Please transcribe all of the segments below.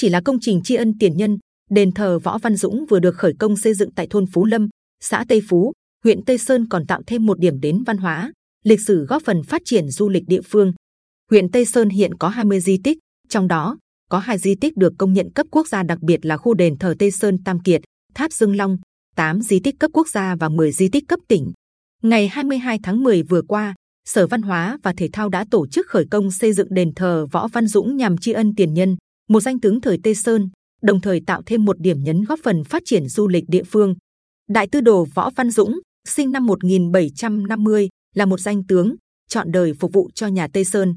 chỉ là công trình tri ân tiền nhân, đền thờ Võ Văn Dũng vừa được khởi công xây dựng tại thôn Phú Lâm, xã Tây Phú, huyện Tây Sơn còn tạo thêm một điểm đến văn hóa, lịch sử góp phần phát triển du lịch địa phương. Huyện Tây Sơn hiện có 20 di tích, trong đó có hai di tích được công nhận cấp quốc gia đặc biệt là khu đền thờ Tây Sơn Tam Kiệt, Tháp Dương Long, 8 di tích cấp quốc gia và 10 di tích cấp tỉnh. Ngày 22 tháng 10 vừa qua, Sở Văn hóa và Thể thao đã tổ chức khởi công xây dựng đền thờ Võ Văn Dũng nhằm tri ân tiền nhân, một danh tướng thời Tây Sơn, đồng thời tạo thêm một điểm nhấn góp phần phát triển du lịch địa phương. Đại tư đồ Võ Văn Dũng, sinh năm 1750, là một danh tướng, chọn đời phục vụ cho nhà Tây Sơn.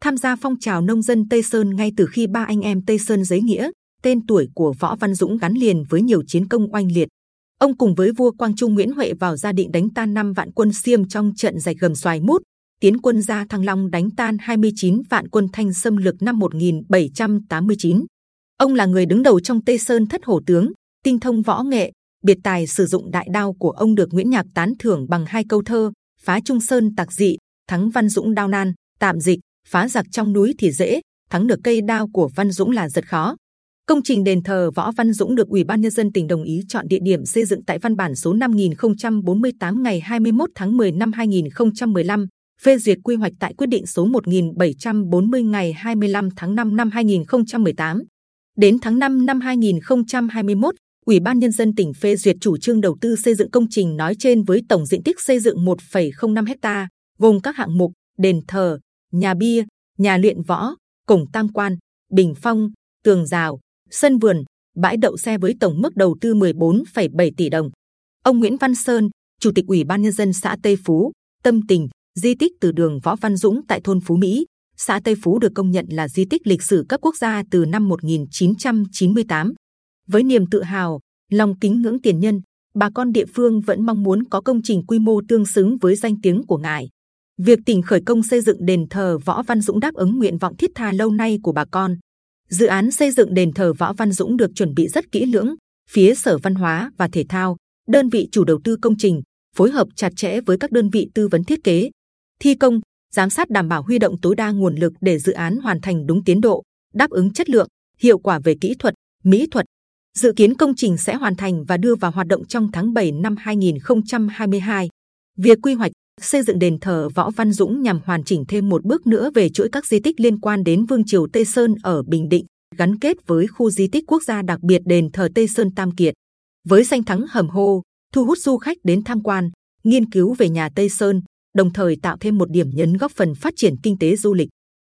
Tham gia phong trào nông dân Tây Sơn ngay từ khi ba anh em Tây Sơn giấy nghĩa, tên tuổi của Võ Văn Dũng gắn liền với nhiều chiến công oanh liệt. Ông cùng với vua Quang Trung Nguyễn Huệ vào gia định đánh tan năm vạn quân Xiêm trong trận dạch gầm xoài mút, tiến quân ra Thăng Long đánh tan 29 vạn quân Thanh xâm lược năm 1789. Ông là người đứng đầu trong Tây Sơn thất hổ tướng, tinh thông võ nghệ, biệt tài sử dụng đại đao của ông được Nguyễn Nhạc tán thưởng bằng hai câu thơ: phá Trung Sơn tạc dị, thắng Văn Dũng đao nan, tạm dịch, phá giặc trong núi thì dễ, thắng được cây đao của Văn Dũng là rất khó. Công trình đền thờ Võ Văn Dũng được Ủy ban nhân dân tỉnh đồng ý chọn địa điểm xây dựng tại văn bản số 5048 ngày 21 tháng 10 năm 2015, phê duyệt quy hoạch tại quyết định số 1740 ngày 25 tháng 5 năm 2018. Đến tháng 5 năm 2021, Ủy ban nhân dân tỉnh phê duyệt chủ trương đầu tư xây dựng công trình nói trên với tổng diện tích xây dựng 1,05 ha, gồm các hạng mục đền thờ, nhà bia, nhà luyện võ, cổng tam quan, bình phong, tường rào, sân vườn, bãi đậu xe với tổng mức đầu tư 14,7 tỷ đồng. Ông Nguyễn Văn Sơn, Chủ tịch Ủy ban nhân dân xã Tây Phú, tâm tình di tích từ đường Võ Văn Dũng tại thôn Phú Mỹ, xã Tây Phú được công nhận là di tích lịch sử cấp quốc gia từ năm 1998. Với niềm tự hào, lòng kính ngưỡng tiền nhân, bà con địa phương vẫn mong muốn có công trình quy mô tương xứng với danh tiếng của ngài. Việc tỉnh khởi công xây dựng đền thờ Võ Văn Dũng đáp ứng nguyện vọng thiết tha lâu nay của bà con. Dự án xây dựng đền thờ Võ Văn Dũng được chuẩn bị rất kỹ lưỡng. Phía Sở Văn hóa và Thể thao, đơn vị chủ đầu tư công trình, phối hợp chặt chẽ với các đơn vị tư vấn thiết kế, thi công, giám sát đảm bảo huy động tối đa nguồn lực để dự án hoàn thành đúng tiến độ, đáp ứng chất lượng, hiệu quả về kỹ thuật, mỹ thuật. Dự kiến công trình sẽ hoàn thành và đưa vào hoạt động trong tháng 7 năm 2022. Việc quy hoạch xây dựng đền thờ Võ Văn Dũng nhằm hoàn chỉnh thêm một bước nữa về chuỗi các di tích liên quan đến Vương triều Tây Sơn ở Bình Định, gắn kết với khu di tích quốc gia đặc biệt đền thờ Tây Sơn Tam Kiệt. Với danh thắng hầm hô, thu hút du khách đến tham quan, nghiên cứu về nhà Tây Sơn, đồng thời tạo thêm một điểm nhấn góp phần phát triển kinh tế du lịch.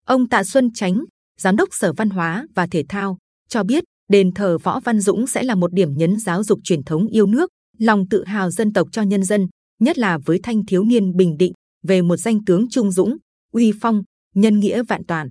Ông Tạ Xuân Chánh, giám đốc Sở Văn hóa và Thể thao, cho biết đền thờ Võ Văn Dũng sẽ là một điểm nhấn giáo dục truyền thống yêu nước, lòng tự hào dân tộc cho nhân dân, nhất là với thanh thiếu niên bình định về một danh tướng trung dũng, uy phong, nhân nghĩa vạn toàn.